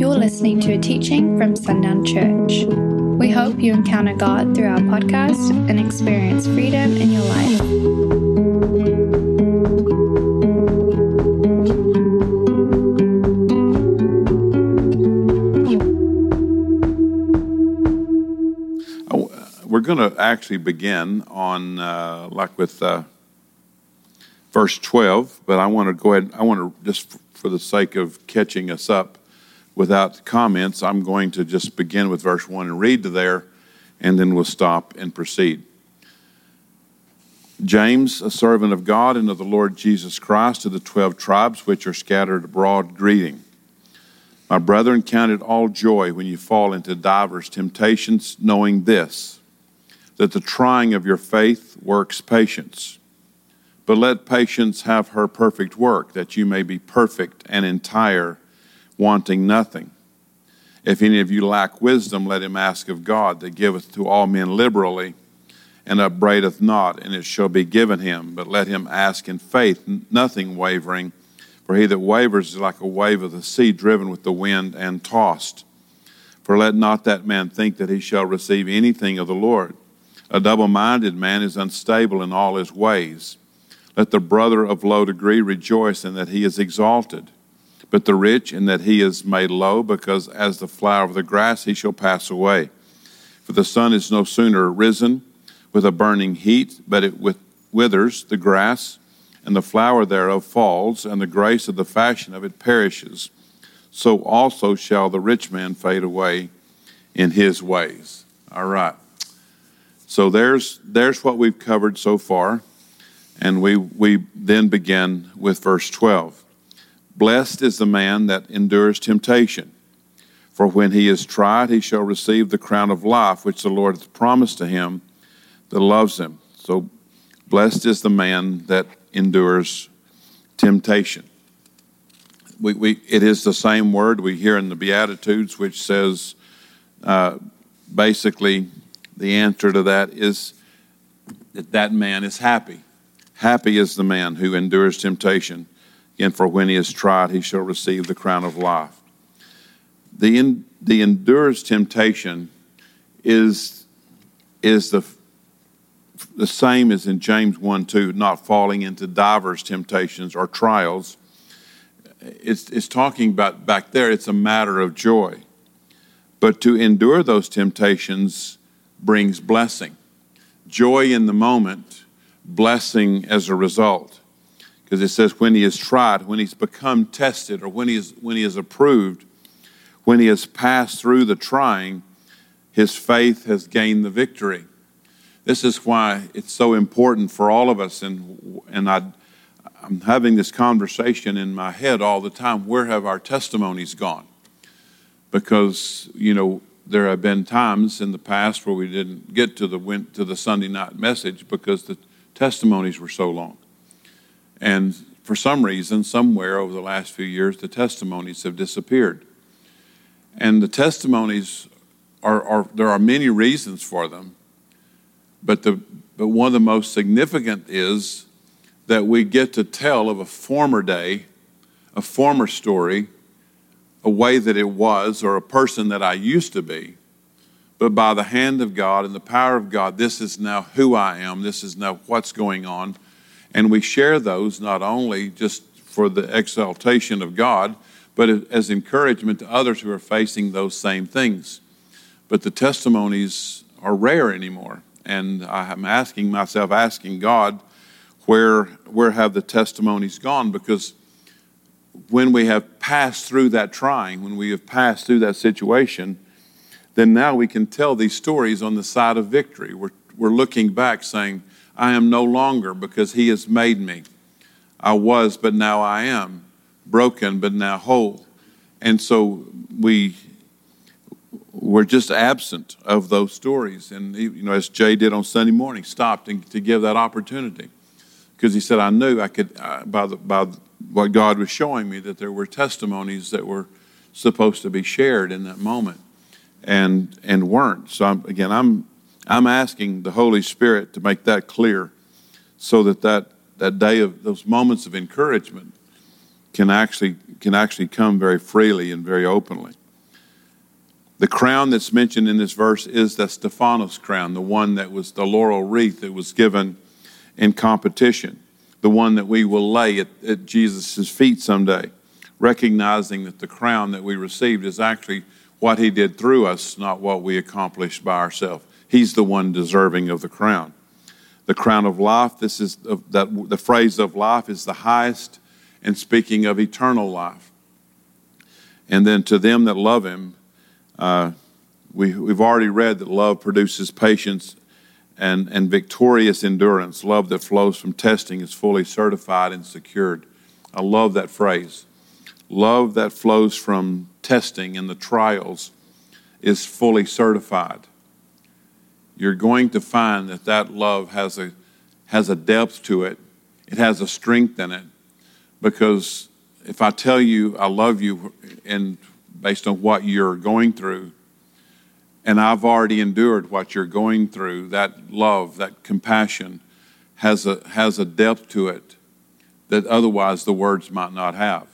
You're listening to a teaching from Sundown Church. We hope you encounter God through our podcast and experience freedom in your life. We're going to actually begin on, uh, like with uh, verse 12, but I want to go ahead, I want to, just for the sake of catching us up without comments, I'm going to just begin with verse 1 and read to there, and then we'll stop and proceed. James, a servant of God and of the Lord Jesus Christ, to the twelve tribes which are scattered abroad, greeting. My brethren, count it all joy when you fall into divers temptations, knowing this, that the trying of your faith works patience. But let patience have her perfect work, that you may be perfect and entire, wanting nothing. If any of you lack wisdom, let him ask of God, that giveth to all men liberally, and upbraideth not, and it shall be given him. But let him ask in faith, nothing wavering. For he that wavers is like a wave of the sea driven with the wind and tossed. For let not that man think that he shall receive anything of the Lord. A double minded man is unstable in all his ways. Let the brother of low degree rejoice in that he is exalted, but the rich in that he is made low, because as the flower of the grass he shall pass away. For the sun is no sooner risen with a burning heat, but it withers the grass, and the flower thereof falls, and the grace of the fashion of it perishes. So also shall the rich man fade away in his ways. All right. So there's there's what we've covered so far, and we we then begin with verse 12. Blessed is the man that endures temptation, for when he is tried, he shall receive the crown of life which the Lord hath promised to him that loves him. So blessed is the man that endures temptation. We, we, it is the same word we hear in the Beatitudes, which says uh, basically the answer to that is that that man is happy. Happy is the man who endures temptation, and for when he is tried, he shall receive the crown of life. The, in, the endures temptation is, is the the same as in James 1 2, not falling into divers temptations or trials. It's, it's talking about back there, it's a matter of joy. But to endure those temptations brings blessing. Joy in the moment, blessing as a result. Because it says, when he is tried, when he's become tested, or when he is, when he is approved, when he has passed through the trying, his faith has gained the victory. This is why it's so important for all of us, and, and I, I'm having this conversation in my head all the time where have our testimonies gone? Because, you know, there have been times in the past where we didn't get to the to the Sunday night message because the testimonies were so long. And for some reason, somewhere over the last few years, the testimonies have disappeared. And the testimonies are, are there are many reasons for them, but, the, but one of the most significant is that we get to tell of a former day, a former story, a way that it was, or a person that I used to be. But by the hand of God and the power of God, this is now who I am. This is now what's going on. And we share those not only just for the exaltation of God, but as encouragement to others who are facing those same things. But the testimonies are rare anymore and I'm asking myself, asking God, where where have the testimonies gone? Because when we have passed through that trying, when we have passed through that situation, then now we can tell these stories on the side of victory. We're we're looking back, saying, "I am no longer because He has made me. I was, but now I am broken, but now whole." And so we were just absent of those stories. And, you know, as Jay did on Sunday morning, stopped and, to give that opportunity. Because he said, I knew I could, uh, by, the, by what God was showing me, that there were testimonies that were supposed to be shared in that moment and, and weren't. So, I'm, again, I'm, I'm asking the Holy Spirit to make that clear so that, that that day of those moments of encouragement can actually, can actually come very freely and very openly. The crown that's mentioned in this verse is the Stephanos crown, the one that was the laurel wreath that was given in competition, the one that we will lay at, at Jesus' feet someday, recognizing that the crown that we received is actually what he did through us, not what we accomplished by ourselves. He's the one deserving of the crown. The crown of life, this is that the phrase of life is the highest and speaking of eternal life. And then to them that love him, uh, we, we've already read that love produces patience and, and victorious endurance. Love that flows from testing is fully certified and secured. I love that phrase. Love that flows from testing and the trials is fully certified. You're going to find that that love has a, has a depth to it, it has a strength in it, because if I tell you I love you and based on what you're going through, and I've already endured what you're going through, that love, that compassion has a, has a depth to it that otherwise the words might not have.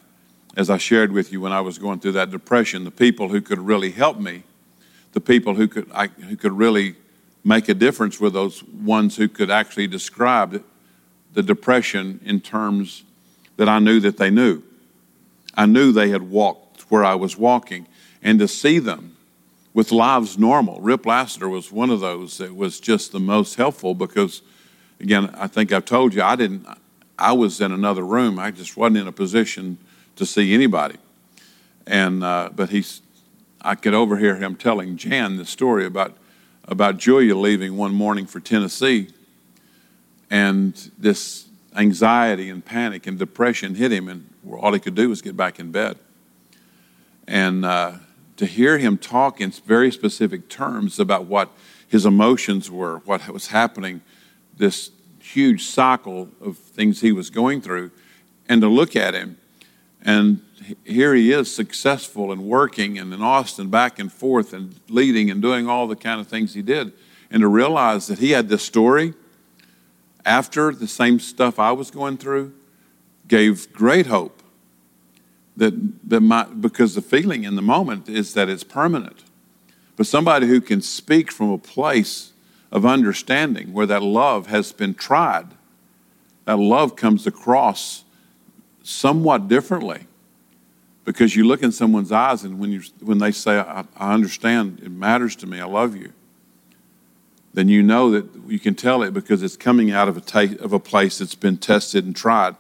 As I shared with you when I was going through that depression, the people who could really help me, the people who could, I, who could really make a difference were those ones who could actually describe the depression in terms that I knew that they knew. I knew they had walked where I was walking, and to see them with lives normal. Rip Lassiter was one of those that was just the most helpful because, again, I think I've told you, I didn't, I was in another room. I just wasn't in a position to see anybody. And, uh, but he's, I could overhear him telling Jan the story about, about Julia leaving one morning for Tennessee. And this anxiety and panic and depression hit him, and all he could do was get back in bed. And uh, to hear him talk in very specific terms about what his emotions were, what was happening, this huge cycle of things he was going through, and to look at him, and here he is successful and working and in Austin back and forth and leading and doing all the kind of things he did, and to realize that he had this story after the same stuff I was going through gave great hope that, that my, because the feeling in the moment is that it's permanent. But somebody who can speak from a place of understanding where that love has been tried, that love comes across somewhat differently. Because you look in someone's eyes, and when, you, when they say, I, I understand, it matters to me, I love you, then you know that you can tell it because it's coming out of a, ta- of a place that's been tested and tried.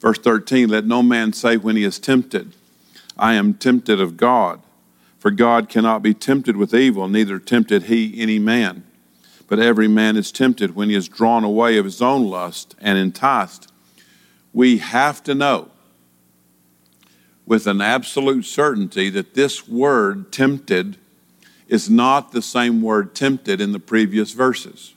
Verse 13 Let no man say when he is tempted, I am tempted of God. For God cannot be tempted with evil, neither tempted he any man. But every man is tempted when he is drawn away of his own lust and enticed. We have to know with an absolute certainty that this word tempted is not the same word tempted in the previous verses.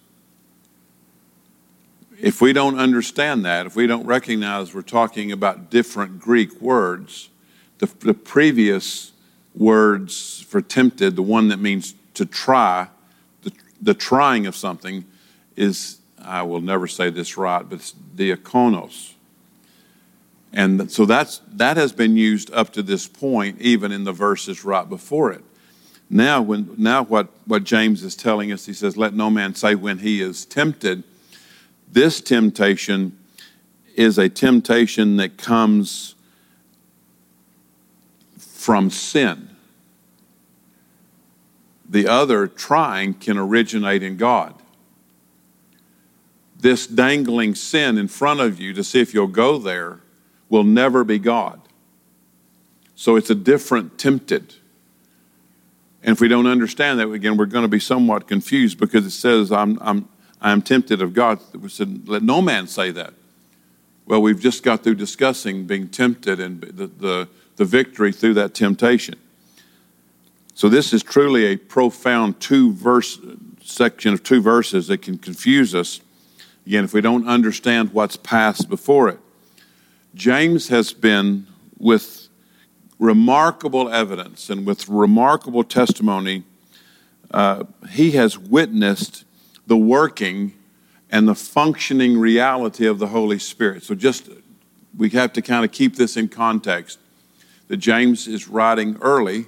If we don't understand that, if we don't recognize we're talking about different Greek words, the, the previous words for tempted, the one that means to try, the, the trying of something, is, I will never say this right, but it's diakonos. And so that's, that has been used up to this point, even in the verses right before it. Now, when, now what, what James is telling us, he says, Let no man say when he is tempted. This temptation is a temptation that comes from sin. The other, trying, can originate in God. This dangling sin in front of you to see if you'll go there will never be God. So it's a different tempted. And if we don't understand that, again, we're going to be somewhat confused because it says, I'm, I'm, I'm tempted of God. We said, let no man say that. Well, we've just got through discussing being tempted and the, the, the victory through that temptation. So this is truly a profound two verse section of two verses that can confuse us. Again, if we don't understand what's passed before it. James has been with remarkable evidence and with remarkable testimony, uh, he has witnessed the working and the functioning reality of the Holy Spirit. So, just we have to kind of keep this in context that James is writing early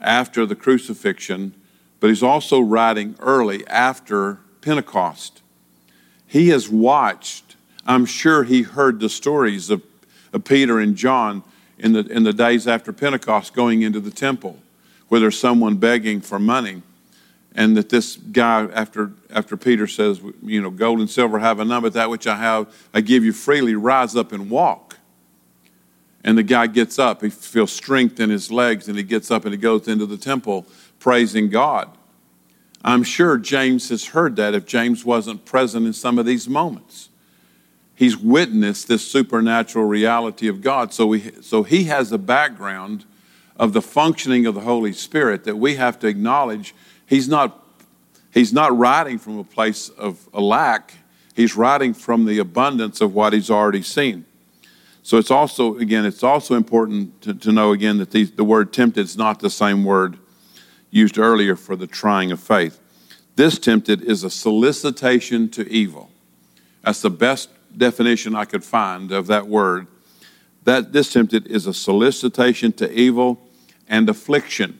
after the crucifixion, but he's also writing early after Pentecost. He has watched, I'm sure he heard the stories of, of Peter and John in the, in the days after Pentecost going into the temple, where there's someone begging for money. And that this guy, after, after Peter says, you know, gold and silver have I none, but that which I have, I give you freely, rise up and walk. And the guy gets up. He feels strength in his legs, and he gets up and he goes into the temple praising God. I'm sure James has heard that if James wasn't present in some of these moments. He's witnessed this supernatural reality of God. So, we, so he has a background of the functioning of the Holy Spirit that we have to acknowledge. He's not, he's not writing from a place of a lack, he's writing from the abundance of what he's already seen. So it's also, again, it's also important to, to know again that the, the word tempted is not the same word used earlier for the trying of faith. This tempted is a solicitation to evil. That's the best definition I could find of that word. That this tempted is a solicitation to evil and affliction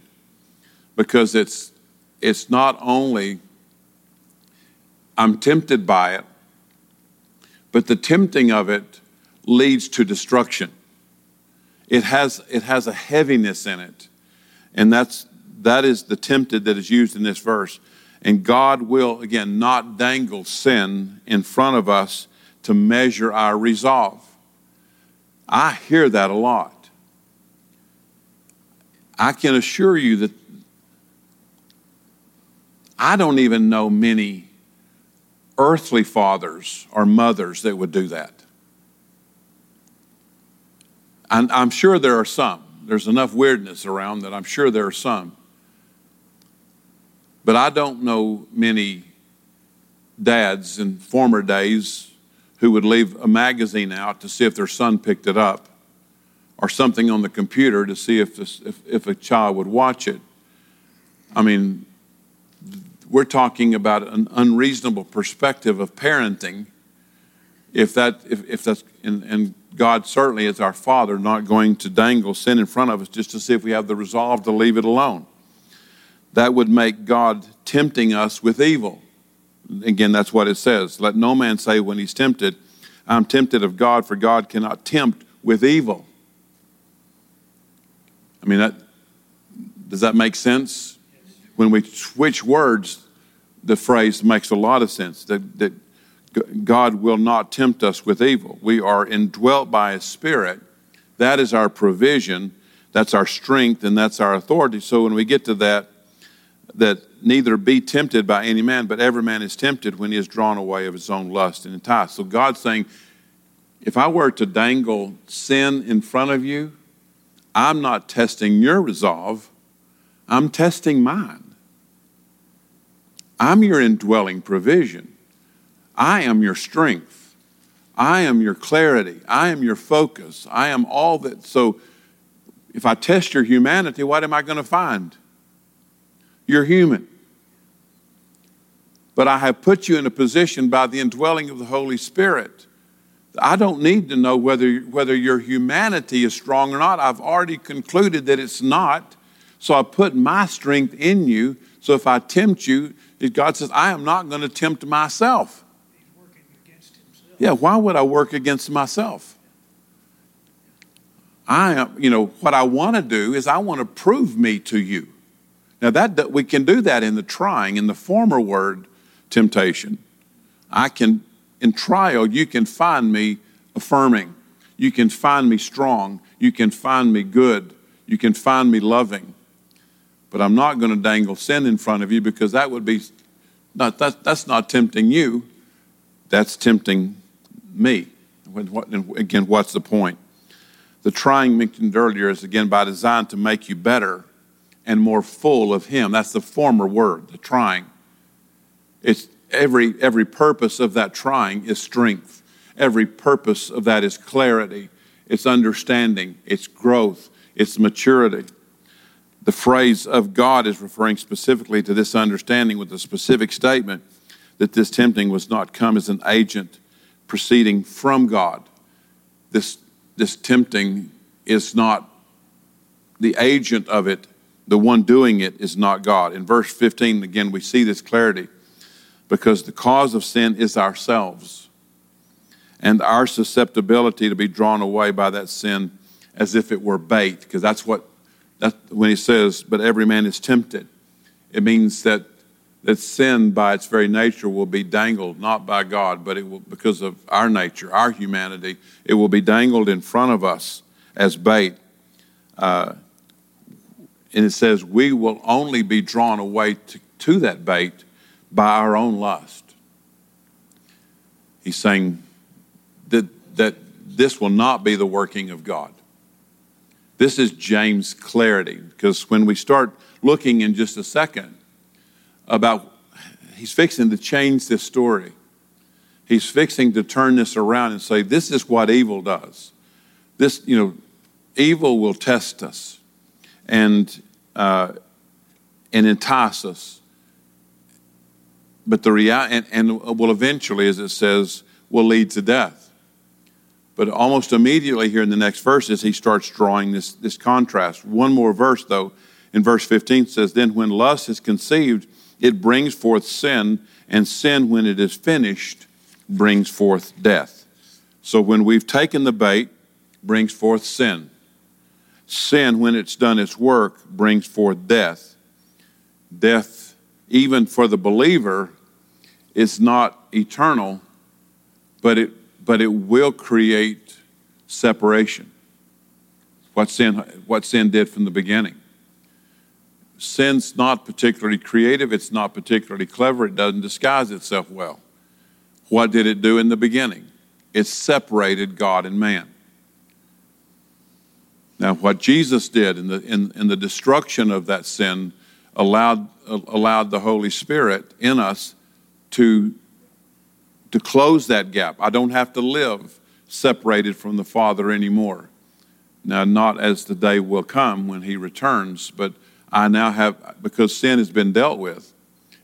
because it's it's not only I'm tempted by it, but the tempting of it leads to destruction. It has, it has a heaviness in it. And that's, that is the tempted that is used in this verse. And God will, again, not dangle sin in front of us to measure our resolve. I hear that a lot. I can assure you that I don't even know many earthly fathers or mothers that would do that. And I'm sure there are some. There's enough weirdness around that I'm sure there are some. But I don't know many dads in former days who would leave a magazine out to see if their son picked it up or something on the computer to see if, this, if, if a child would watch it. I mean, we're talking about an unreasonable perspective of parenting if that if, if that's and, and God certainly is our Father, not going to dangle sin in front of us just to see if we have the resolve to leave it alone. That would make God tempting us with evil. Again, that's what it says. Let no man say when he's tempted, I'm tempted of God, for God cannot tempt with evil. I mean, that, does that make sense? When we switch words, the phrase makes a lot of sense. That, that God will not tempt us with evil. We are indwelt by His Spirit. That is our provision, that's our strength, and that's our authority. So when we get to that, that neither be tempted by any man, but every man is tempted when he is drawn away of his own lust and enticed. So God's saying, if I were to dangle sin in front of you, I'm not testing your resolve, I'm testing mine. I'm your indwelling provision. I am your strength. I am your clarity. I am your focus. I am all that. So if I test your humanity, what am I going to find? You're human. But I have put you in a position by the indwelling of the Holy Spirit. I don't need to know whether, whether your humanity is strong or not. I've already concluded that it's not. So I put my strength in you. So if I tempt you, God says, I am not going to tempt myself. Yeah, why would I work against myself? I am, you know, what I want to do is I want to prove me to you. Now that we can do that in the trying, in the former word, temptation. I can, in trial, you can find me affirming. You can find me strong. You can find me good. You can find me loving. But I'm not going to dangle sin in front of you because that would be not that, that's not tempting you. That's tempting me. again, what's the point? The trying mentioned earlier is again by design to make you better and more full of Him. That's the former word, the trying. It's every every purpose of that trying is strength. Every purpose of that is clarity. It's understanding. It's growth. It's maturity. The phrase of God is referring specifically to this understanding with a specific statement that this tempting was not come as an agent proceeding from God. This, this tempting is not the agent of it the one doing it is not God. In verse 15, again, we see this clarity because the cause of sin is ourselves and our susceptibility to be drawn away by that sin as if it were bait, because that's what that when he says, "But every man is tempted," it means that that sin by its very nature will be dangled not by God, but it will because of our nature, our humanity, it will be dangled in front of us as bait. Uh, and it says we will only be drawn away to, to that bait by our own lust. He's saying that, that this will not be the working of God. This is James' clarity, because when we start looking in just a second about, he's fixing to change this story. He's fixing to turn this around and say, this is what evil does. This, you know, evil will test us and, uh, and entice us but the reality, and, and will eventually, as it says, will lead to death. But almost immediately here in the next verses, he starts drawing this, this contrast. One more verse, though, in verse 15 says, Then when lust is conceived, it brings forth sin, and sin, when it is finished, brings forth death. So when we've taken the bait, brings forth sin. Sin, when it's done its work, brings forth death. Death even for the believer, is not eternal, but it, but it will create separation. What sin, what sin did from the beginning. Sin's not particularly creative, it's not particularly clever, it doesn't disguise itself well. What did it do in the beginning? It separated God and man. Now, what Jesus did in the, in, in the destruction of that sin allowed, allowed the Holy Spirit in us to, to close that gap. I don't have to live separated from the Father anymore. Now, not as the day will come when He returns, but I now have, because sin has been dealt with,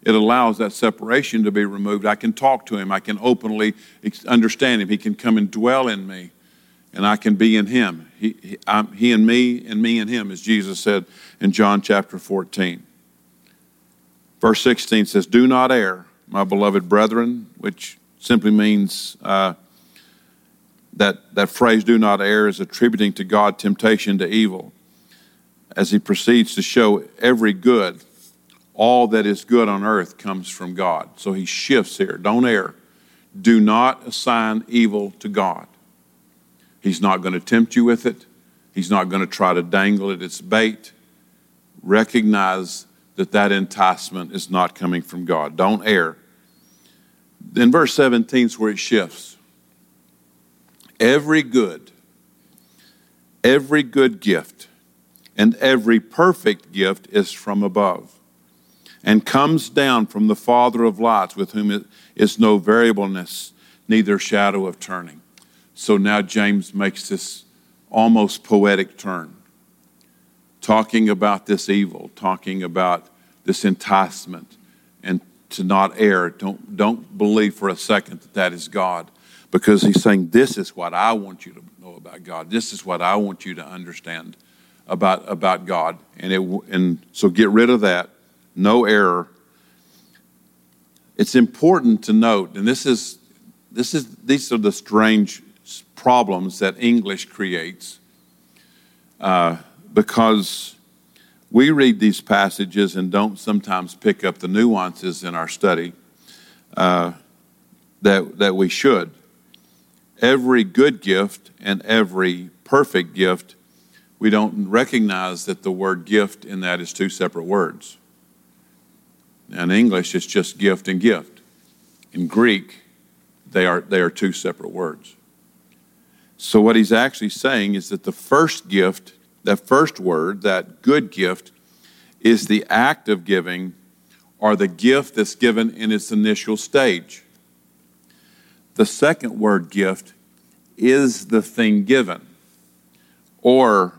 it allows that separation to be removed. I can talk to Him, I can openly understand Him, He can come and dwell in me, and I can be in Him. He, he, he and me, and me and Him, as Jesus said in John chapter 14. Verse 16 says, Do not err, my beloved brethren, which simply means uh, that, that phrase, do not err, is attributing to God temptation to evil. As he proceeds to show every good, all that is good on earth comes from God. So he shifts here. Don't err. Do not assign evil to God. He's not going to tempt you with it. He's not going to try to dangle it. It's bait. Recognize that that enticement is not coming from God. Don't err. In verse 17 is where it shifts. Every good, every good gift, and every perfect gift is from above and comes down from the Father of lights, with whom is no variableness, neither shadow of turning. So now James makes this almost poetic turn talking about this evil, talking about this enticement, and to not err. Don't, don't believe for a second that that is God because he's saying, This is what I want you to know about God. This is what I want you to understand about, about God. And, it, and so get rid of that. No error. It's important to note, and this is, this is, these are the strange problems that English creates uh, because we read these passages and don't sometimes pick up the nuances in our study uh, that, that we should. Every good gift and every perfect gift, we don't recognize that the word gift in that is two separate words. In English, it's just gift and gift. In Greek, they are, they are two separate words. So, what he's actually saying is that the first gift that first word, that good gift, is the act of giving or the gift that's given in its initial stage. The second word, gift, is the thing given or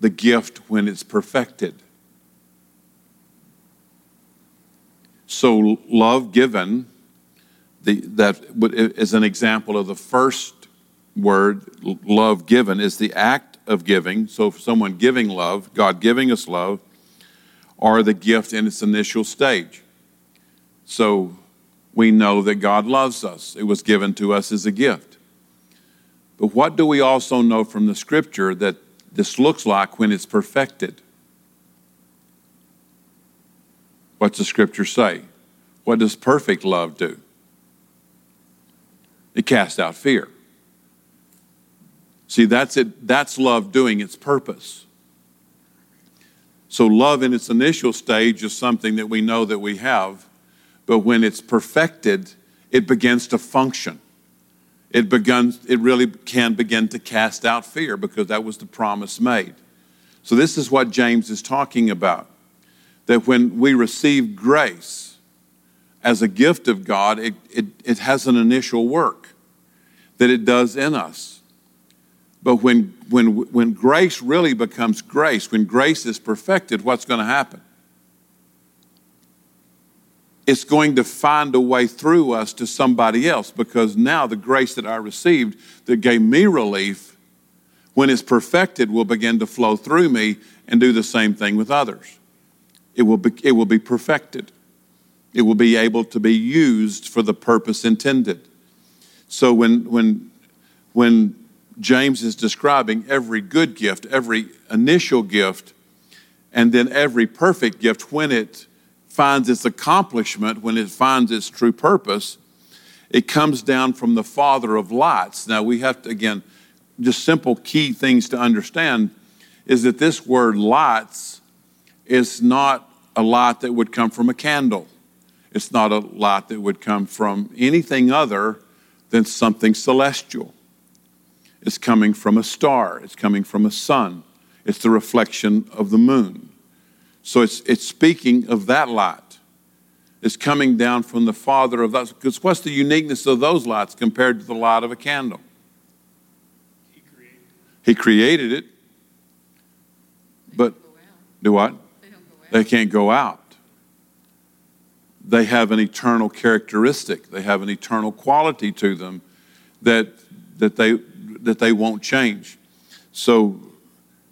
the gift when it's perfected. So, love given, the, that is an example of the first word, love given, is the act of giving. So, for someone giving love, God giving us love, or the gift in its initial stage. So we know that God loves us. It was given to us as a gift. But what do we also know from the scripture that this looks like when it's perfected? What's the scripture say? What does perfect love do? It casts out fear. See, that's it. That's love doing its purpose. So, love in its initial stage is something that we know that we have, but when it's perfected, it begins to function. It begins, it really can begin to cast out fear because that was the promise made. So, this is what James is talking about. That when we receive grace as a gift of God, it, it, it has an initial work that it does in us. But when, when, when grace really becomes grace, when grace is perfected, what's going to happen? It's going to find a way through us to somebody else because now the grace that I received that gave me relief, when it's perfected, will begin to flow through me and do the same thing with others. It will be, it will be perfected, it will be able to be used for the purpose intended. So when, when, when James is describing every good gift, every initial gift, and then every perfect gift when it finds its accomplishment, when it finds its true purpose, it comes down from the Father of lights. Now, we have to, again, just simple key things to understand is that this word lights is not a light that would come from a candle. It's not a light that would come from anything other than something celestial. It's coming from a star, it's coming from a sun, it's the reflection of the moon. So it's, it's speaking of that light. It's coming down from the Father of that. Because what's the uniqueness of those lights compared to the light of a candle? He created, he created it. But do what? They, they can't go out. They have an eternal characteristic. They have an eternal quality to them that, that they that they won't change. So,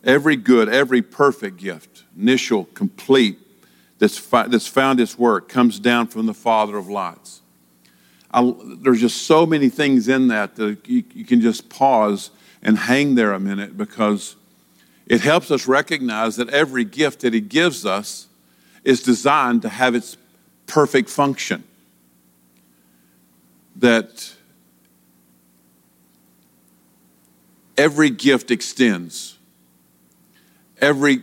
every good, every perfect gift, initial, complete, that's, fi- that's found its work, comes down from the Father of lights. I, there's just so many things in that that you, you can just pause and hang there a minute because it helps us recognize that every gift that He gives us is designed to have its perfect function. That every gift extends. Every,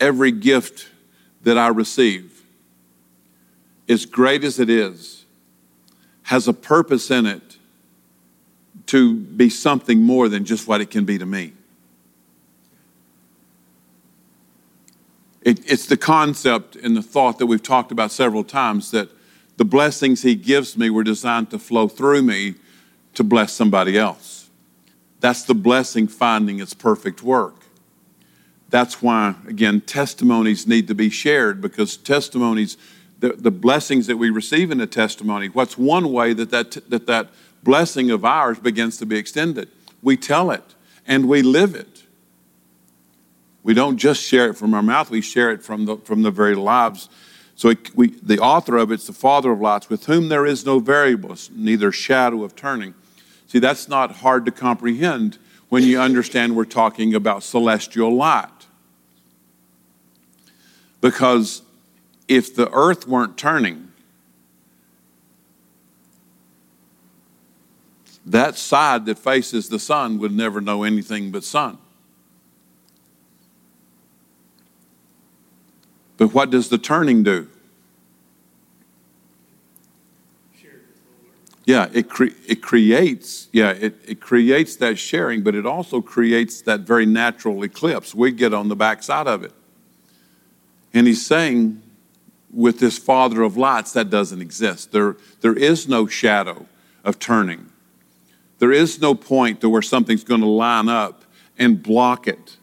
every gift that I receive, as great as it is, has a purpose in it to be something more than just what it can be to me. It, it's the concept and the thought that we've talked about several times that the blessings He gives me were designed to flow through me to bless somebody else. That's the blessing finding its perfect work. That's why, again, testimonies need to be shared because testimonies, the, the blessings that we receive in a testimony, what's one way that that, that that blessing of ours begins to be extended? We tell it and we live it. We don't just share it from our mouth, we share it from the, from the very lives. So it, we, the author of it's the Father of lights, with whom there is no variableness, neither shadow of turning. See, that's not hard to comprehend when you understand we're talking about celestial light. Because if the earth weren't turning, that side that faces the sun would never know anything but sun. But what does the turning do? Yeah, it, cre- it creates, yeah, it, it creates that sharing, but it also creates that very natural eclipse. We get on the backside of it. And he's saying, with this Father of lights, that doesn't exist. There, there is no shadow of turning. There is no point to where something's going to line up and block it.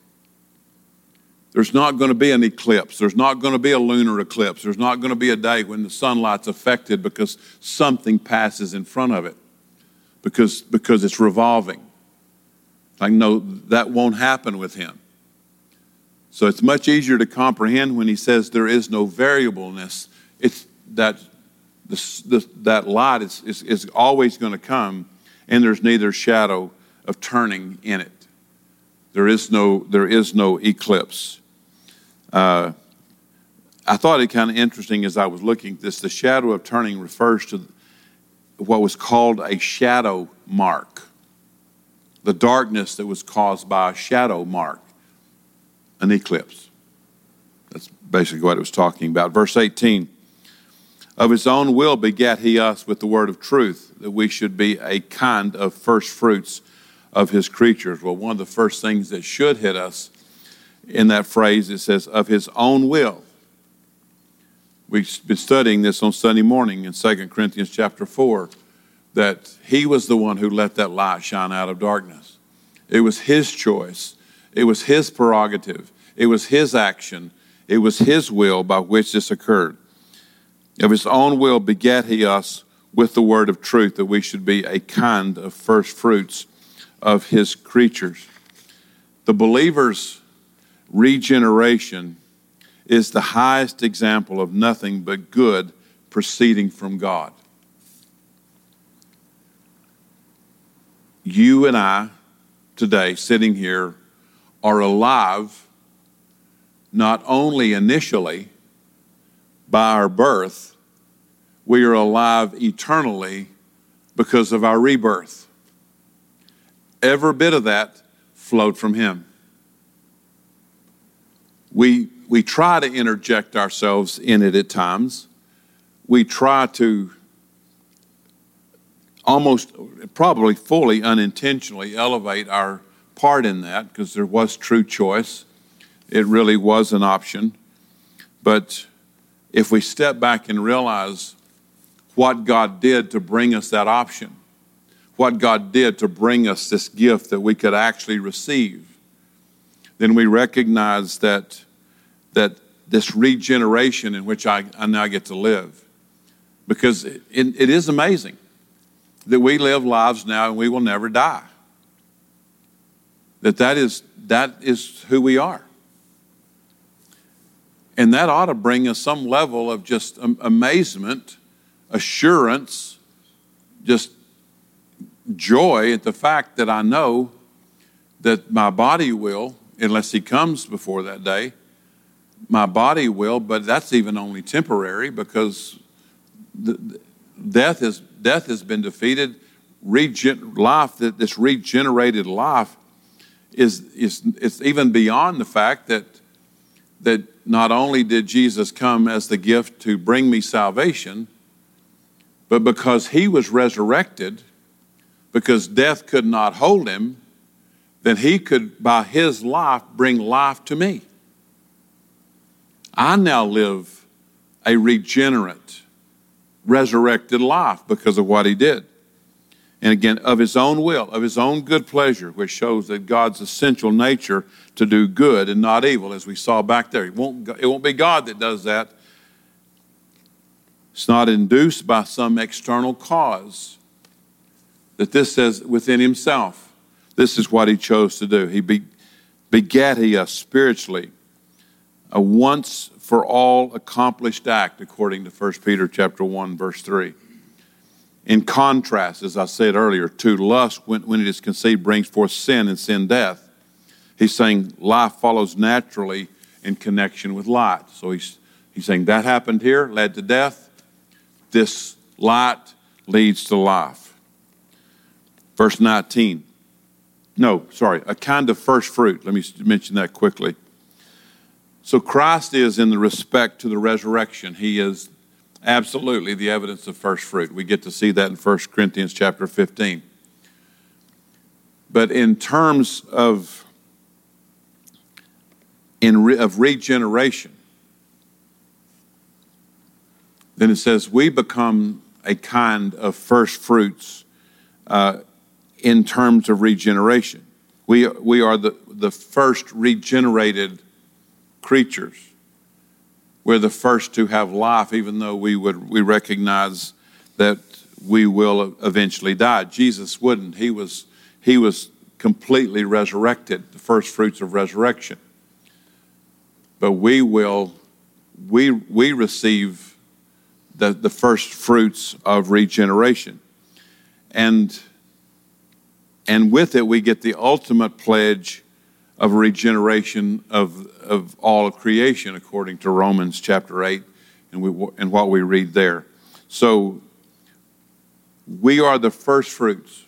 There's not going to be an eclipse. There's not going to be a lunar eclipse. There's not going to be a day when the sunlight's affected because something passes in front of it because, because it's revolving. I know that won't happen with him. So it's much easier to comprehend when he says there is no variableness. It's that this, this, that light is, is, is always going to come, and there's neither shadow of turning in it. There is no, there is no eclipse. Uh, I thought it kind of interesting as I was looking at this. The shadow of turning refers to what was called a shadow mark, the darkness that was caused by a shadow mark, an eclipse. That's basically what it was talking about. Verse 18 Of his own will begat he us with the word of truth, that we should be a kind of first fruits of his creatures. Well, one of the first things that should hit us in that phrase, it says, of his own will. We've been studying this on Sunday morning in 2 Corinthians chapter 4 that he was the one who let that light shine out of darkness. It was his choice, it was his prerogative, it was his action, it was his will by which this occurred. Of his own will begat he us with the word of truth that we should be a kind of first fruits of his creatures. The believer's regeneration is the highest example of nothing but good proceeding from God. You and I, today, sitting here, are alive not only initially by our birth, we are alive eternally because of our rebirth. Every bit of that flowed from Him. We we try to interject ourselves in it at times. We try to almost, probably fully unintentionally elevate our part in that because there was true choice. It really was an option. But if we step back and realize what God did to bring us that option, what God did to bring us this gift that we could actually receive, then we recognize that that this regeneration in which I, I now get to live. Because it, it is amazing that we live lives now and we will never die. That that is, that is who we are. And that ought to bring us some level of just amazement, assurance, just joy at the fact that I know that my body will, unless he comes before that day, my body will, but that's even only temporary because the, death, is, death has been defeated. Regen- life, that this regenerated life, is, is it's even beyond the fact that, that not only did Jesus come as the gift to bring me salvation, but because he was resurrected, because death could not hold him, then he could, by his life, bring life to me. I now live a regenerate, resurrected life because of what he did. And again, of his own will, of his own good pleasure, which shows that God's essential nature to do good and not evil, as we saw back there. It won't, it won't be God that does that. It's not induced by some external cause. That this says within himself, this is what he chose to do. He be, begat he us spiritually a once for all accomplished act according to 1 Peter chapter 1 verse 3. In contrast, as I said earlier, to lust when, when it is conceived brings forth sin and sin death. He's saying life follows naturally in connection with light. So he's, he's saying that happened here, led to death. This light leads to life. Verse 19. No, sorry, a kind of first fruit. Let me mention that quickly. So Christ is in the respect to the resurrection. He is absolutely the evidence of first fruit. We get to see that in 1 Corinthians chapter 15. But in terms of in re, of regeneration, then it says we become a kind of first fruits uh, in terms of regeneration. We, we are the, the first regenerated creatures. We're the first to have life, even though we would we recognize that we will eventually die. Jesus wouldn't. He was he was completely resurrected, the first fruits of resurrection. but we will, we, we receive the, the first fruits of regeneration. And, and with it, we get the ultimate pledge of regeneration of, of all of creation, according to Romans chapter 8 and, we, and what we read there. So we are the first fruits,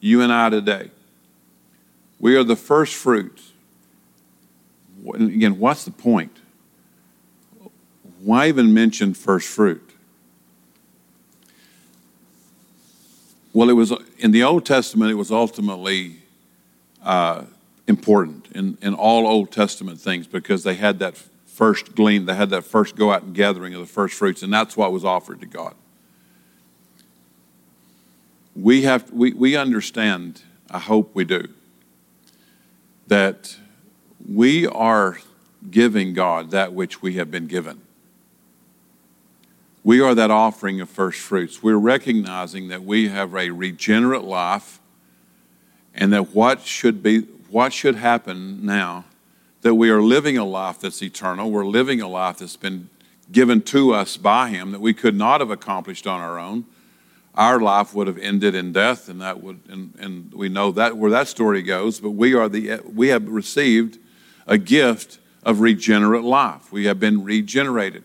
you and I today. We are the first fruits. Again, what's the point? Why even mention first fruit? Well, it was in the Old Testament. It was ultimately uh, important in, in all Old Testament things because they had that first glean, they had that first go out and gathering of the first fruits, and that's what was offered to God. We have we, we understand, I hope we do, that we are giving God that which we have been given. We are that offering of first fruits. We're recognizing that we have a regenerate life and that what should be what should happen now that we are living a life that's eternal. We're living a life that's been given to us by Him that we could not have accomplished on our own. Our life would have ended in death, and that would, and, and we know that where that story goes. But we are the we have received a gift of regenerate life. We have been regenerated.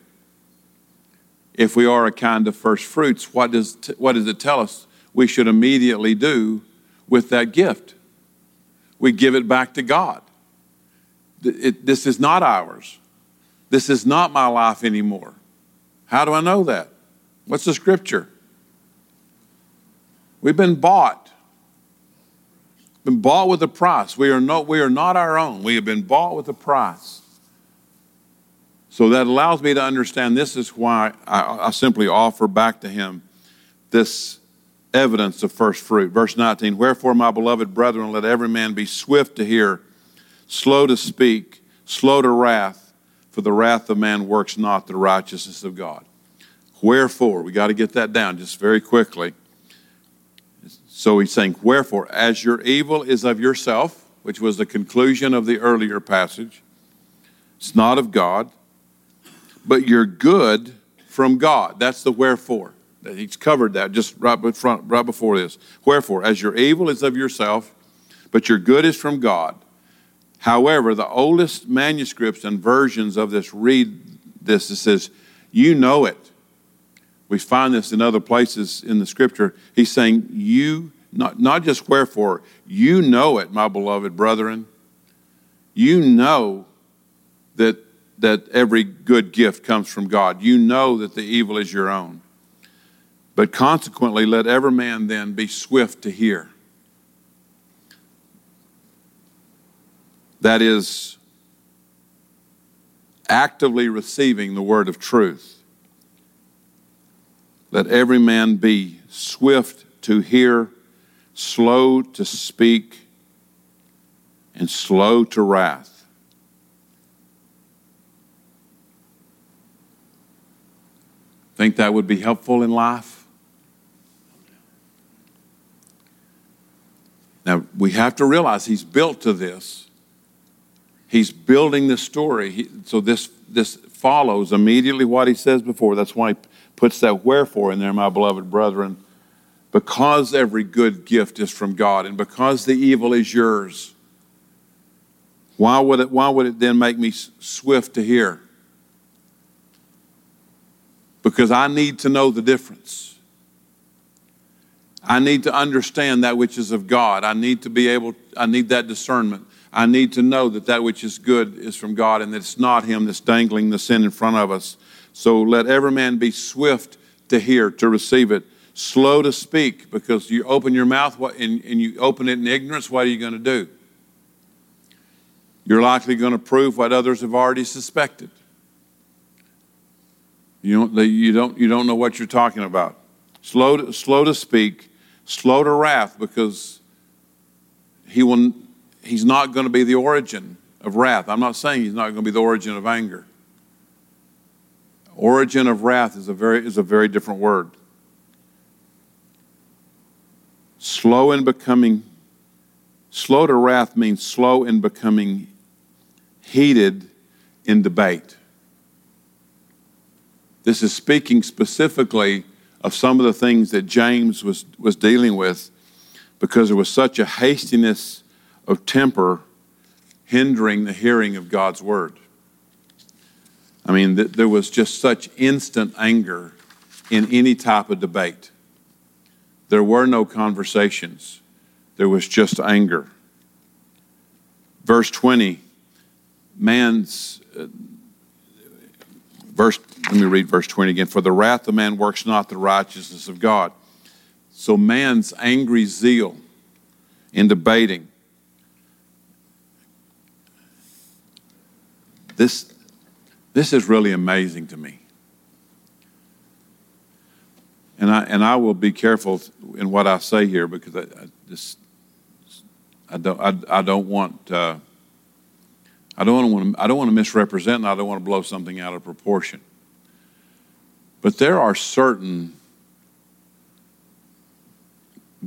If we are a kind of first fruits, what does what does it tell us? We should immediately do with that gift we give it back to God. It, this is not ours. This is not my life anymore. How do I know that? What's the scripture? We've been bought. Been bought with a price. We are not, we are not our own. We have been bought with a price. So that allows me to understand this is why I, I simply offer back to him this evidence of first fruit. Verse 19 Wherefore, my beloved brethren, let every man be swift to hear, slow to speak, slow to wrath, for the wrath of man works not the righteousness of God. Wherefore, we got to get that down just very quickly. So he's saying, Wherefore, as your evil is of yourself, which was the conclusion of the earlier passage, it's not of God, but your good from God. That's the wherefore. He's covered that just right, front, right before this. Wherefore, as your evil is of yourself, but your good is from God. However, the oldest manuscripts and versions of this read this. It says, You know it. We find this in other places in the scripture. He's saying, You, not, not just wherefore, you know it, my beloved brethren. You know that, that every good gift comes from God. You know that the evil is your own. But consequently, let every man then be swift to hear. That is, actively receiving the word of truth. Let every man be swift to hear, slow to speak, and slow to wrath. Think that would be helpful in life? Now, we have to realize he's built to this. He's building this story. He, so this, this follows immediately what he says before. That's why he puts that wherefore in there, my beloved brethren. Because every good gift is from God and because the evil is yours, why would it, why would it then make me swift to hear? Because I need to know the difference. I need to understand that which is of God. I need to be able, I need that discernment. I need to know that that which is good is from God and that it's not Him that's dangling the sin in front of us. So let every man be swift to hear, to receive it, slow to speak, because you open your mouth and, you open it in ignorance, what are you going to do? You're likely going to prove what others have already suspected. You don't, you don't, you don't know what you're talking about. Slow to, slow to speak, slow to wrath because he will, he's not going to be the origin of wrath. I'm not saying he's not going to be the origin of anger. Origin of wrath is a very, is a very different word. Slow in becoming, slow to wrath means slow in becoming heated in debate. This is speaking specifically of some of the things that James was, was dealing with because there was such a hastiness of temper hindering the hearing of God's word. I mean, th- there was just such instant anger in any type of debate. There were no conversations, there was just anger. Verse 20, man's. Uh, verse, let me read verse 20 again. For the wrath of man works not the righteousness of God. So man's angry zeal in debating. This, this is really amazing to me. And I, and I will be careful in what I say here because I, I just I don't I, I don't want uh, I don't want to I don't want to misrepresent and I don't want to blow something out of proportion. But there are certain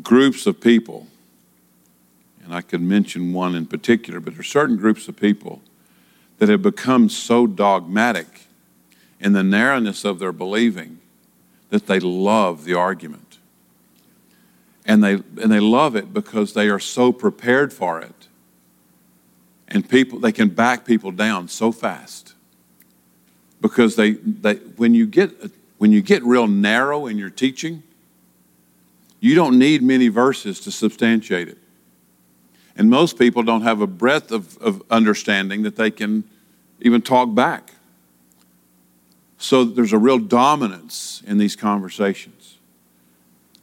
groups of people, and I could mention one in particular, but there are certain groups of people that have become so dogmatic in the narrowness of their believing that they love the argument. And they, and they love it because they are so prepared for it. And people, they can back people down so fast. Because they, they when, you get, when you get real narrow in your teaching, you don't need many verses to substantiate it. And most people don't have a breadth of, of understanding that they can even talk back. So there's a real dominance in these conversations.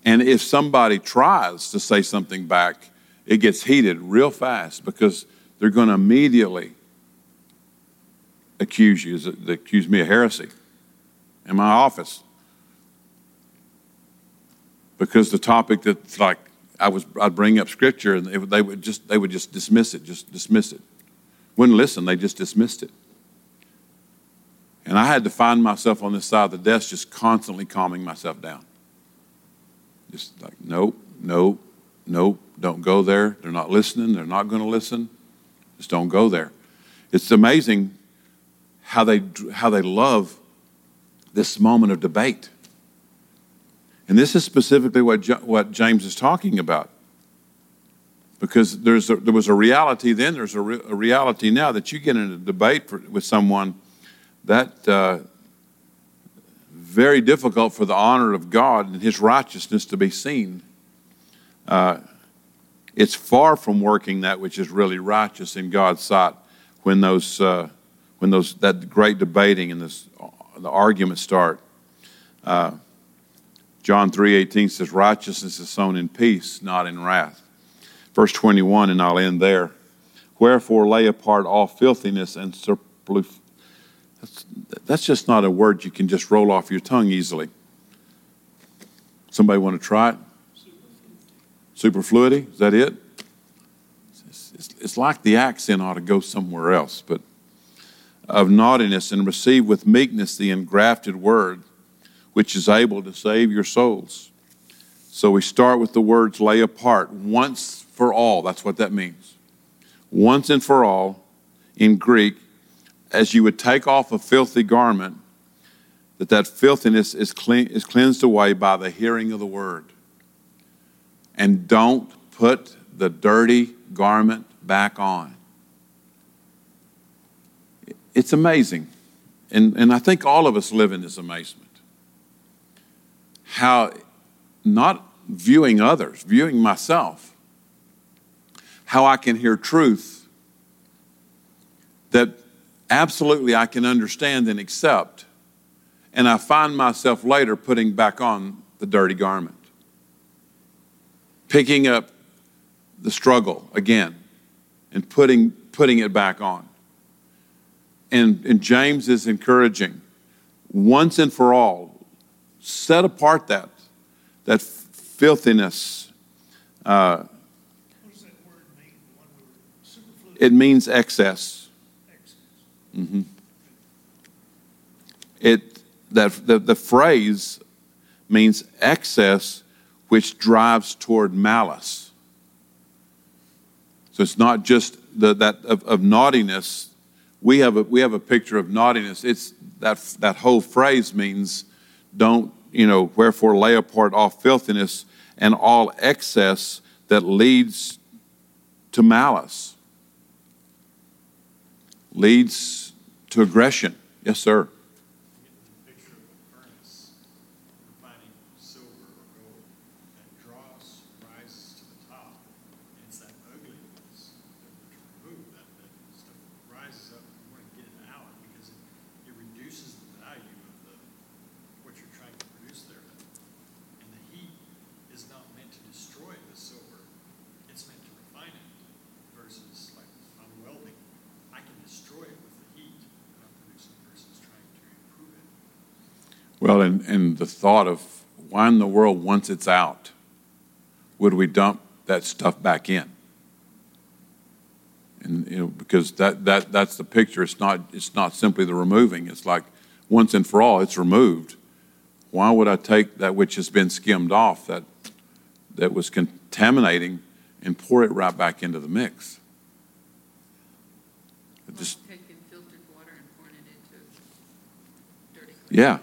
And if somebody tries to say something back, it gets heated real fast because they're going to immediately accuse you, accuse me of heresy in my office. Because the topic that's like I was, I'd bring up scripture and they, would just they would just dismiss it, just dismiss it. Wouldn't listen, they just dismissed it. And I had to find myself on this side of the desk just constantly calming myself down. Just like, nope, nope, nope, don't go there. They're not listening. They're not going to listen. Just don't go there. It's amazing how they, how they love this moment of debate. And this is specifically what, what James is talking about. Because there's a, there was a reality then, there's a, re, a reality now that you get in a debate for, with someone that uh, very difficult for the honor of God and His righteousness to be seen. Uh, it's far from working that which is really righteous in God's sight when those uh, when those that great debating and this the arguments start. Uh, John three eighteen says, "Righteousness is sown in peace, not in wrath." Verse twenty one, and I'll end there. Wherefore lay apart all filthiness and superfluity that's, that's just not a word you can just roll off your tongue easily. Somebody want to try it? Superfluity, is that it? It's, it's, it's like the accent ought to go somewhere else, but of naughtiness and receive with meekness the engrafted word, which is able to save your souls. So we start with the words lay apart once for all. That's what that means. Once and for all in Greek as you would take off a filthy garment, that that filthiness is, clean, is cleansed away by the hearing of the word. And don't put the dirty garment back on. It's amazing. And, and I think all of us live in this amazement. How, not viewing others, viewing myself, how I can hear truth that absolutely I can understand and accept. And I find myself later putting back on the dirty garment, picking up the struggle again and putting, putting it back on. And, and James is encouraging once and for all, set apart that, that filthiness. Uh, it means excess. Mm-hmm. It that the, the phrase means excess, which drives toward malice. So it's not just the, that of, of naughtiness, we have a, we have a picture of naughtiness. It's that, that whole phrase means don't, you know, wherefore lay apart all filthiness and all excess that leads to malice, leads to aggression. Yes, sir. Well, and, and the thought of why in the world, once it's out, would we dump that stuff back in? And you know, because that, that that's the picture. It's not it's not simply the removing. It's like once and for all, it's removed. Why would I take that which has been skimmed off, that that was contaminating, and pour it right back into the mix? It just, taking filtered water and pouring it into dirty. Yeah.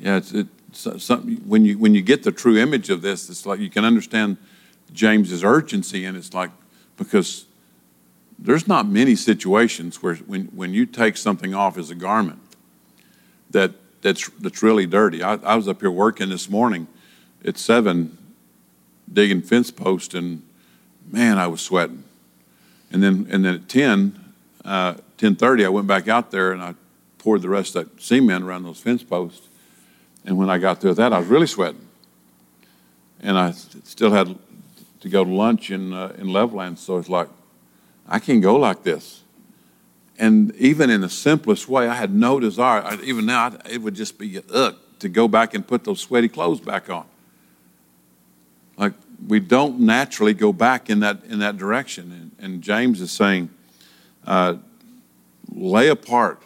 Yeah, it's, it's something when you when you get the true image of this, it's like you can understand James's urgency, and it's like because there's not many situations where when when you take something off as a garment that that's that's really dirty. I, I was up here working this morning at seven, digging fence post, and man, I was sweating. And then and then at ten, uh, ten thirty, I went back out there and I poured the rest of that cement around those fence posts and when I got through that, I was really sweating. And I still had to go to lunch in, uh, in Levelland, so it's like, I can't go like this. And even in the simplest way, I had no desire. I, even now, I, it would just be ugh to go back and put those sweaty clothes back on. Like we don't naturally go back in that in that direction. And, and James is saying, uh, lay apart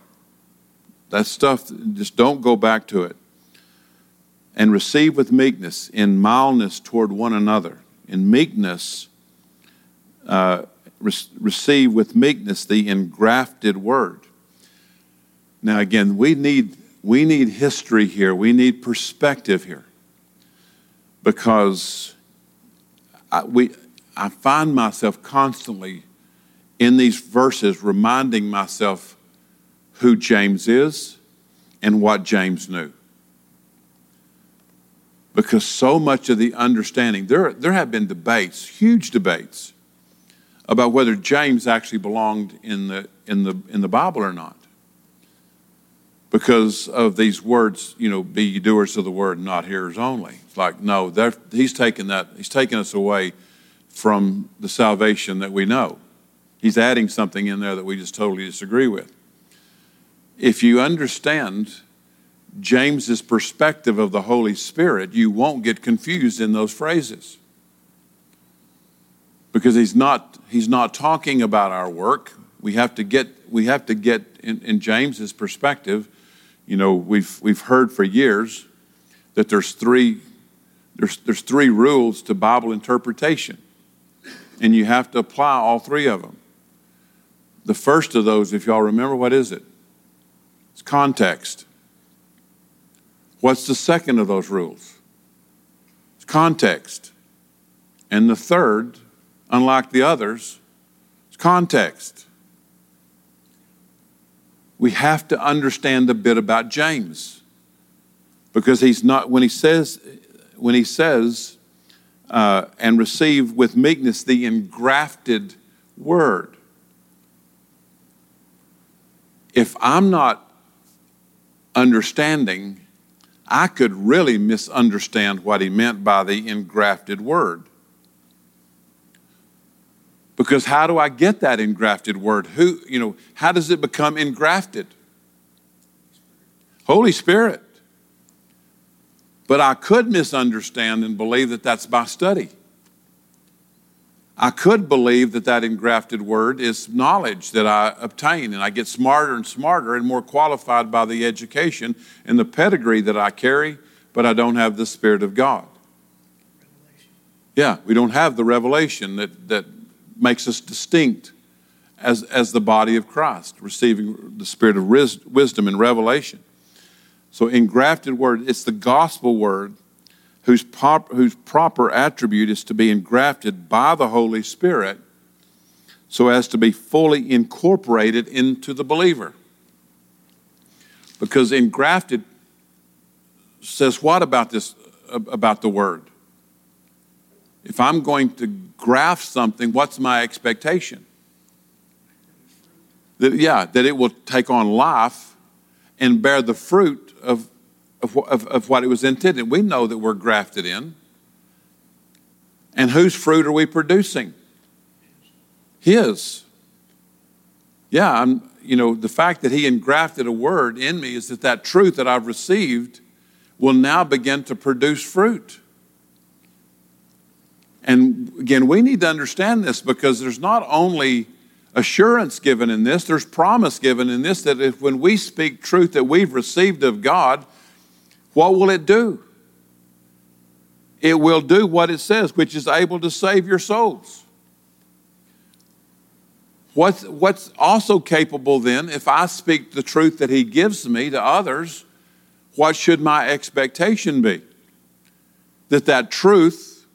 that stuff. Just don't go back to it and receive with meekness in mildness toward one another. In meekness, uh, re- receive with meekness the engrafted word. Now, again, we need, we need history here, we need perspective here. Because I, we, I find myself constantly in these verses reminding myself who James is and what James knew because so much of the understanding, there, there have been debates, huge debates, about whether James actually belonged in the, in the, in the Bible or not. Because of these words, you know, be doers of the word, not hearers only. It's like, no, he's taken that, he's taken us away from the salvation that we know. He's adding something in there that we just totally disagree with. If you understand James's perspective of the Holy Spirit, you won't get confused in those phrases. Because he's not, he's not talking about our work. We have to get, we have to get in, in James's perspective. You know, we've, we've heard for years that there's three, there's, there's three rules to Bible interpretation, and you have to apply all three of them. The first of those, if y'all remember, what is it? It's context. What's the second of those rules? It's context. And the third, unlike the others, is context. We have to understand a bit about James because he's not when he says when he says uh, and receive with meekness the engrafted word. If I'm not understanding I could really misunderstand what he meant by the engrafted word. Because how do I get that engrafted word? Who, you know, how does it become engrafted? Holy Spirit. But I could misunderstand and believe that that's by study. I could believe that that engrafted word is knowledge that I obtain, and I get smarter and smarter and more qualified by the education and the pedigree that I carry, but I don't have the Spirit of God. Revelation. Yeah, we don't have the revelation that, that makes us distinct as, as the body of Christ, receiving the spirit of ris- wisdom and revelation. So, engrafted word, it's the gospel word whose, whose proper attribute is to be engrafted by the Holy Spirit so as to be fully incorporated into the believer. Because engrafted says what about this about the word? If I'm going to graft something, what's my expectation? That, yeah, that it will take on life and bear the fruit of, of, of, of what it was intended. We know that we're grafted in. And whose fruit are we producing? His. Yeah, I'm, you know, the fact that he engrafted a word in me is that that truth that I've received will now begin to produce fruit. And again, we need to understand this because there's not only assurance given in this, there's promise given in this that if when we speak truth that we've received of God, what will it do? It will do what it says, which is able to save your souls. What's, what's also capable then, if I speak the truth that He gives me to others, what should my expectation be? That that truth,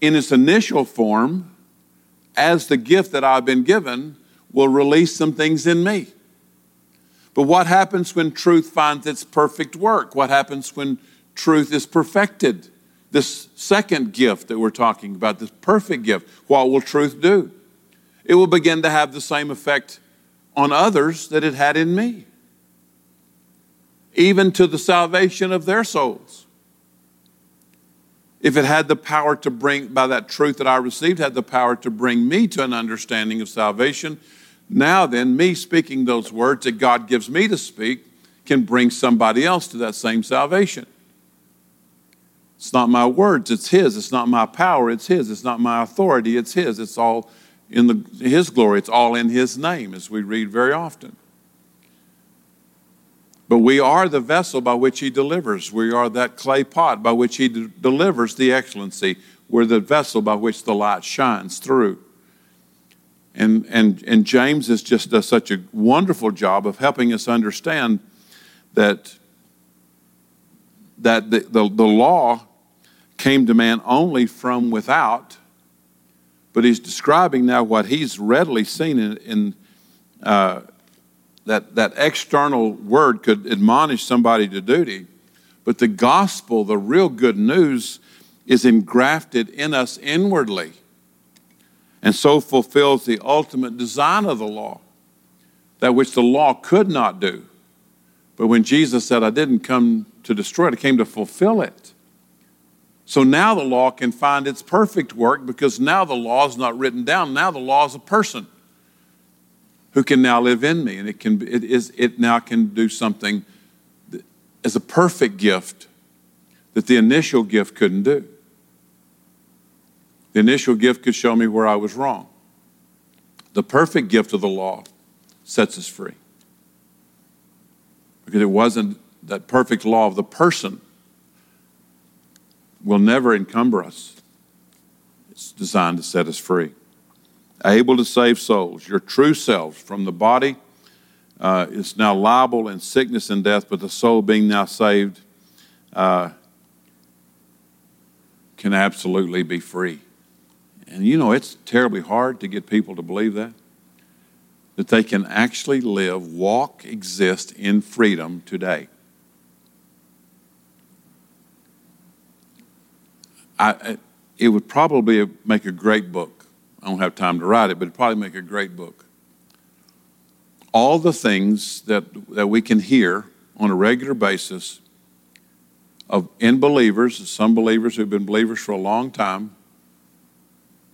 in its initial form, as the gift that I've been given, will release some things in me. But what happens when truth finds its perfect work? What happens when truth is perfected? This second gift that we're talking about, this perfect gift, what will truth do? It will begin to have the same effect on others that it had in me even to the salvation of their souls. If it had the power to bring, by that truth that I received, had the power to bring me to an understanding of salvation, now then, me speaking those words that God gives me to speak can bring somebody else to that same salvation. It's not my words, it's His. It's not my power, it's His. It's not my authority, it's His. It's all in the, His glory, it's all in His name, as we read very often. But we are the vessel by which He delivers. We are that clay pot by which He de- delivers the excellency. We're the vessel by which the light shines through. And, and, and James has just does such a wonderful job of helping us understand that, that the, the, the law came to man only from without, but he's describing now what he's readily seen in, in uh, that, that external word could admonish somebody to duty, but the gospel, the real good news, is engrafted in us inwardly and so fulfills the ultimate design of the law, that which the law could not do. But when Jesus said, I didn't come to destroy it, I came to fulfill it. So now the law can find its perfect work because now the law is not written down. Now the law is a person who can now live in me. And it, can, it, is, it now can do something as a perfect gift that the initial gift couldn't do. The initial gift could show me where I was wrong. The perfect gift of the law sets us free. Because it wasn't that perfect law of the person will never encumber us. It's designed to set us free able to save souls. Your true self from the body uh, is now liable in sickness and death, but the soul being now saved uh, can absolutely be free. And you know, it's terribly hard to get people to believe that. That they can actually live, walk, exist in freedom today. I, it would probably make a great book I don't have time to write it, but it'd probably make a great book. All the things that, that we can hear on a regular basis of in believers, some believers who've been believers for a long time,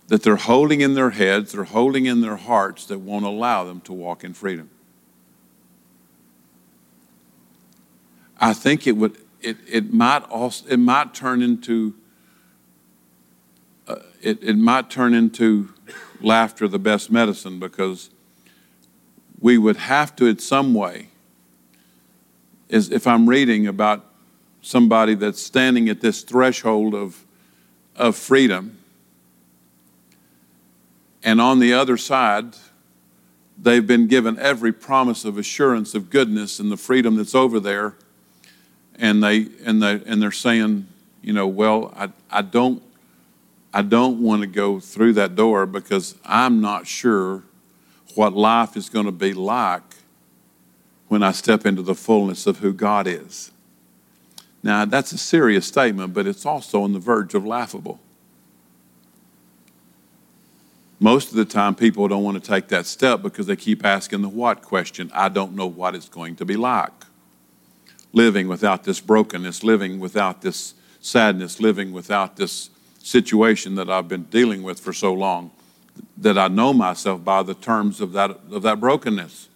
that they're holding in their heads, they're holding in their hearts that won't allow them to walk in freedom. I think it would it, it might also it might turn into uh, it, it might turn into laughter the best medicine because we would have to, in some way, is if I'm reading about somebody that's standing at this threshold of, of freedom, and on the other side, they've been given every promise of assurance of goodness and the freedom that's over there. And they and they and they're saying, you know, well, I, I don't I don't want to go through that door because I'm not sure what life is going to be like when I step into the fullness of who God is. Now, that's a serious statement, but it's also on the verge of laughable. Most of the time, people don't want to take that step because they keep asking the what question. I don't know what it's going to be like. Living without this brokenness, living without this sadness, living without this situation that I've been dealing with for so long, that I know myself by the terms of that, of that brokenness.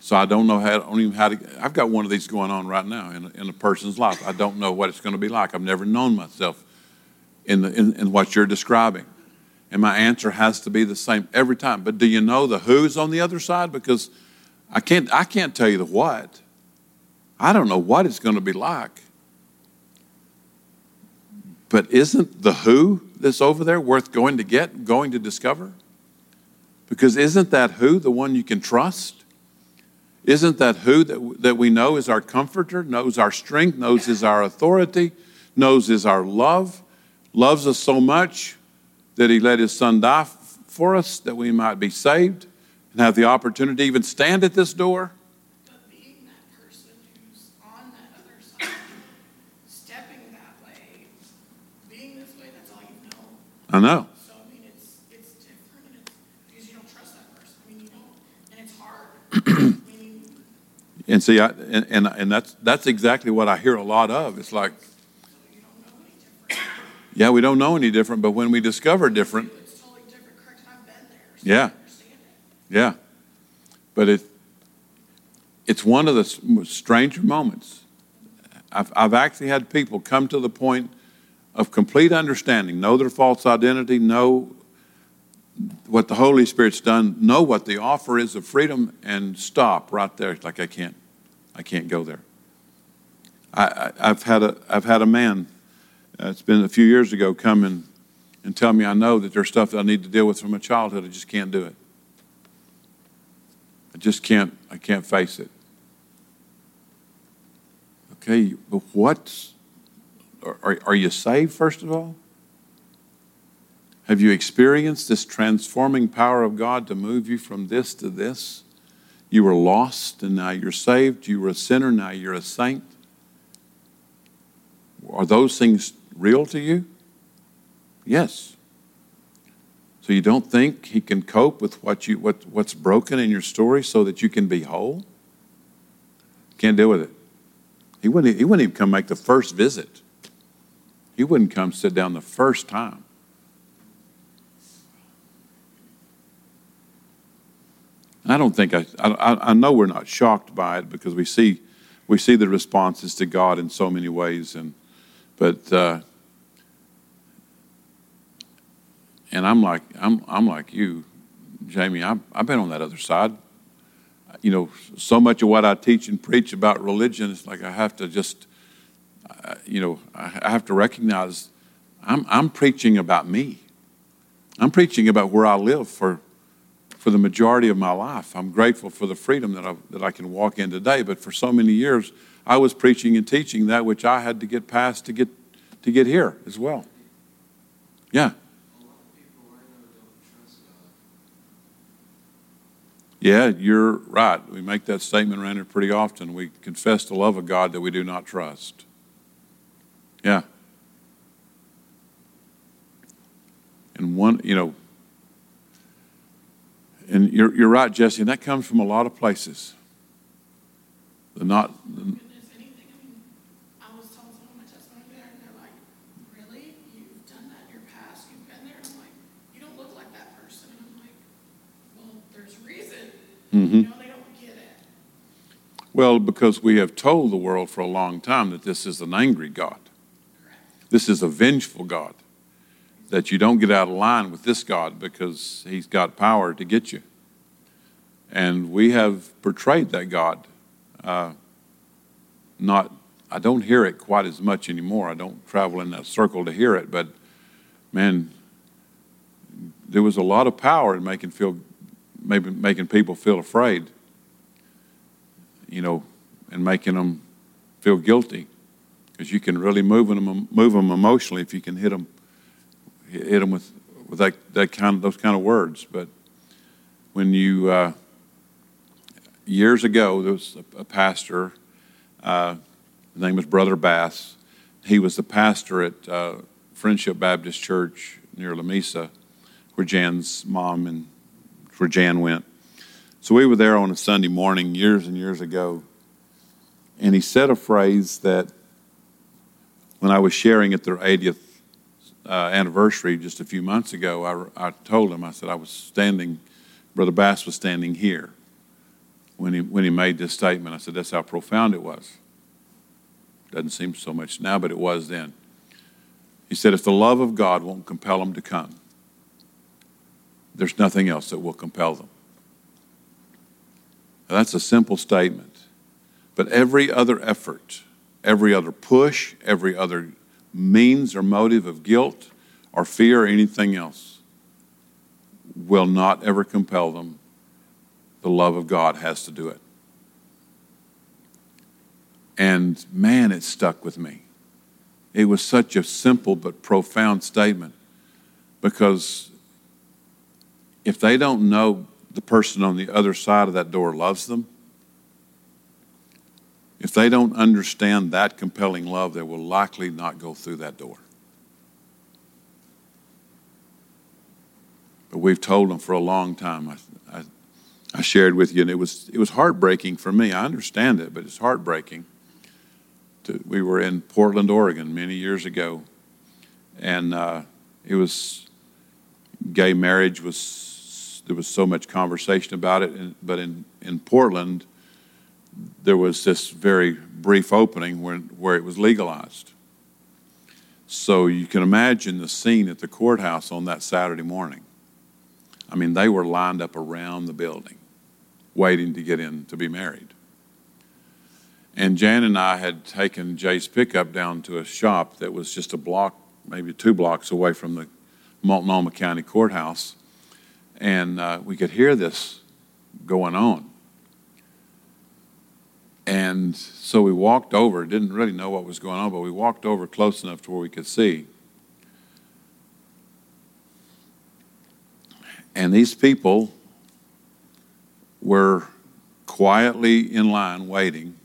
So I don't know how, I don't even how to, I've got one of these going on right now in, in a person's life. I don't know what it's going to be like. I've never known myself in, the, in, in what you're describing. And my answer has to be the same every time. But do you know the who's on the other side? Because I can't, I can't tell you the what. I don't know what it's going to be like. But isn't the who that's over there worth going to get, going to discover? Because isn't that who the one you can trust? Isn't that who that, that we know is our comforter, knows our strength, knows is our authority, knows is our love, loves us so much that he let his son die for us that we might be saved and have the opportunity to even stand at this door. But being that person who's on that other side, stepping that way, being this way, that's all you know. I know. So I mean, it's it's different, and because you don't trust that person. I mean, you don't, and it's hard. I mean, And see, I, and, and, and that's, that's exactly what I hear a lot of. It's like, you don't know any different. Yeah, we don't know any different, but when we discover different, It's totally different. Correct? I've been there. So Yeah. It. Yeah. But it, it's one of the stranger moments. I've, I've actually had people come to the point of complete understanding, know their false identity, know what the Holy Spirit's done, know what the offer is of freedom, and stop right there. It's like I can't, I can't go there. I, I, I've had a, I've had a man. Uh, it's been a few years ago come and, and tell me I know that there's stuff that I need to deal with from my childhood. I just can't do it. I just can't, I can't face it. Okay, but what? Are, are, are you saved, first of all? Have you experienced this transforming power of God to move you from this to this? You were lost and now you're saved. You were a sinner, now you're a saint. Are those things real to you? Yes. So you don't think he can cope with what you what what's broken in your story so that you can be whole? Can't deal with it. He wouldn't he wouldn't even come make the first visit. He wouldn't come sit down the first time. And I don't think I, I I know we're not shocked by it because we see we see the responses to God in so many ways and but uh, and I'm like I'm I'm like you, Jamie. I've, I've been on that other side. You know, so much of what I teach and preach about religion is like I have to just, uh, you know, I have to recognize I'm I'm preaching about me. I'm preaching about where I live for for the majority of my life. I'm grateful for the freedom that I that I can walk in today. But for so many years, I was preaching and teaching that which I had to get past to get to get here as well. Yeah. Yeah, you're right. We make that statement around here pretty often. We confess the love of God that we do not trust. Yeah. And one, you know, and you're, you're right, Jesse, and that comes from a lot of places. The not, Goodness, anything. I mean, I was telling someone my testimony there, and they're like, "Really? You've done that in your past? You've been there?" And I'm like, "You don't look like that person." And I'm like, "Well, there's reason." Mm-hmm. You know, they don't get it. well, because we have told the world for a long time that this is an angry God. This is a vengeful God. That you don't get out of line with this God because he's got power to get you. And we have portrayed that God. Uh, not, I don't hear it quite as much anymore. I don't travel in that circle to hear it, but man, there was a lot of power in making feel, maybe making people feel afraid, you know, and making them feel guilty, because you can really move them move them emotionally if you can hit them hit them with with that that kind of those kind of words. But when you uh, years ago, there was a, a pastor. Uh, his name was Brother Bass. He was the pastor at uh, Friendship Baptist Church near Lamesa, where Jan's mom and where Jan went. So we were there on a Sunday morning years and years ago, and he said a phrase that when I was sharing at their 80th uh, anniversary just a few months ago, I, I told him, I said, I was standing, Brother Bass was standing here when he, when he made this statement. I said, that's how profound it was. Doesn't seem so much now, but it was then. He said, if the love of God won't compel them to come, there's nothing else that will compel them. Now, that's a simple statement. But every other effort, every other push, every other means or motive of guilt or fear or anything else will not ever compel them. The love of God has to do it. And man, it stuck with me. It was such a simple but profound statement because if they don't know the person on the other side of that door loves them, if they don't understand that compelling love, they will likely not go through that door. But we've told them for a long time. I, I, shared with you, and it was, it was heartbreaking for me. I understand it, but it's heartbreaking. To, we were in Portland, Oregon many years ago, and uh, it was gay marriage was there was so much conversation about it, and, but in, in Portland, there was this very brief opening where, where it was legalized. So you can imagine the scene at the courthouse on that Saturday morning. I mean, they were lined up around the building, waiting to get in to be married. And Jan and I had taken Jay's pickup down to a shop that was just a block, maybe two blocks away from the Multnomah County Courthouse. And uh, we could hear this going on. And so we walked over, didn't really know what was going on, but we walked over close enough to where we could see. And these people were quietly in line waiting.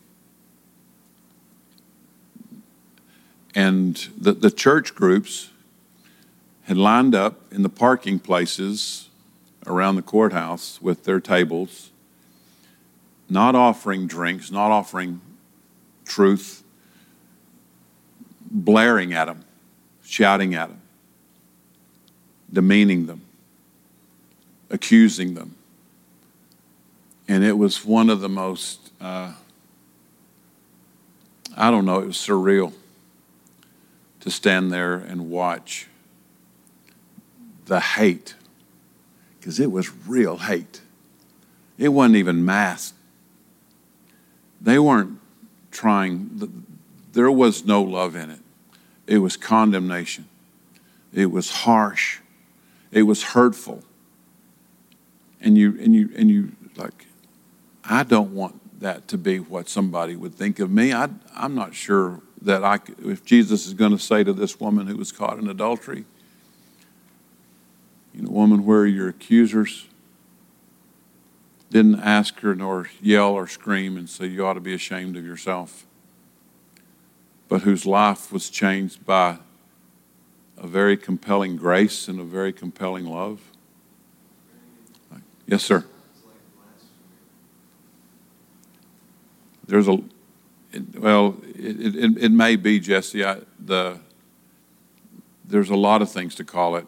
And the, the church groups had lined up in the parking places around the courthouse with their tables not offering drinks, not offering truth, blaring at them, shouting at them, demeaning them, accusing them. And it was one of the most, uh, I don't know, it was surreal to stand there and watch the hate, because it was real hate. It wasn't even masked they weren't trying, there was no love in it. It was condemnation. It was harsh. It was hurtful. And you, and you, and you, like, I don't want that to be what somebody would think of me. I, I'm not sure that I, if Jesus is going to say to this woman who was caught in adultery, you know, woman, where are your accusers? didn't ask her nor yell or scream and say, You ought to be ashamed of yourself, but whose life was changed by a very compelling grace and a very compelling love? Yes, sir. There's a, well, it, it, it may be, Jesse. I, the, there's a lot of things to call it,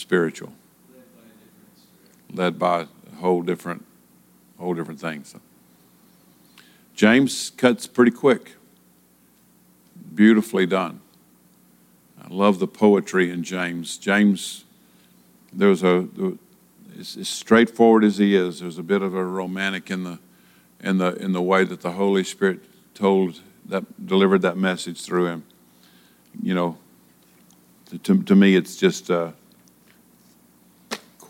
spiritual. led by a whole different, whole different thing. So. James cuts pretty quick, beautifully done. I love the poetry in James. James, there's a, as straightforward as he is, there's a bit of a romantic in the, in the, in the way that the Holy Spirit told that, delivered that message through him. You know, to, to me, it's just uh,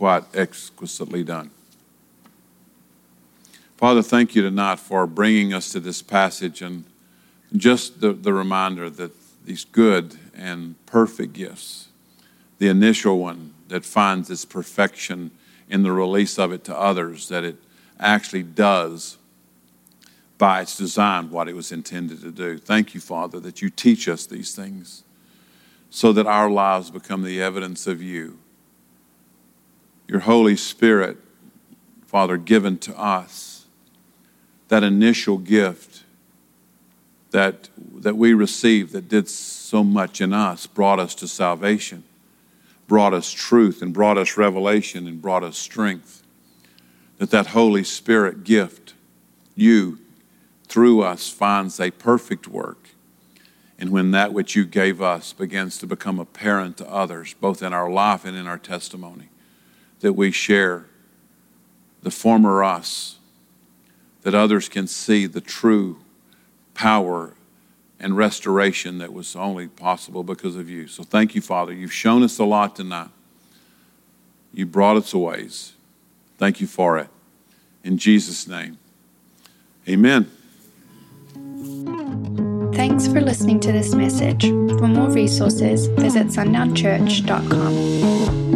quite exquisitely done. Father, thank you tonight for bringing us to this passage and just the, the reminder that these good and perfect gifts, the initial one that finds its perfection in the release of it to others, that it actually does by its design what it was intended to do. Thank you, Father, that you teach us these things so that our lives become the evidence of you. Your Holy Spirit, Father, given to us, that initial gift that, that we received that did so much in us, brought us to salvation, brought us truth, and brought us revelation, and brought us strength. That that Holy Spirit gift, you, through us, finds a perfect work and when that which you gave us begins to become apparent to others, both in our life and in our testimony, that we share the former us, that others can see the true power and restoration that was only possible because of you. So thank you, Father. You've shown us a lot tonight. You brought us a ways. Thank you for it. In Jesus' name, amen. Thanks for listening to this message. For more resources, visit sundownchurch.com.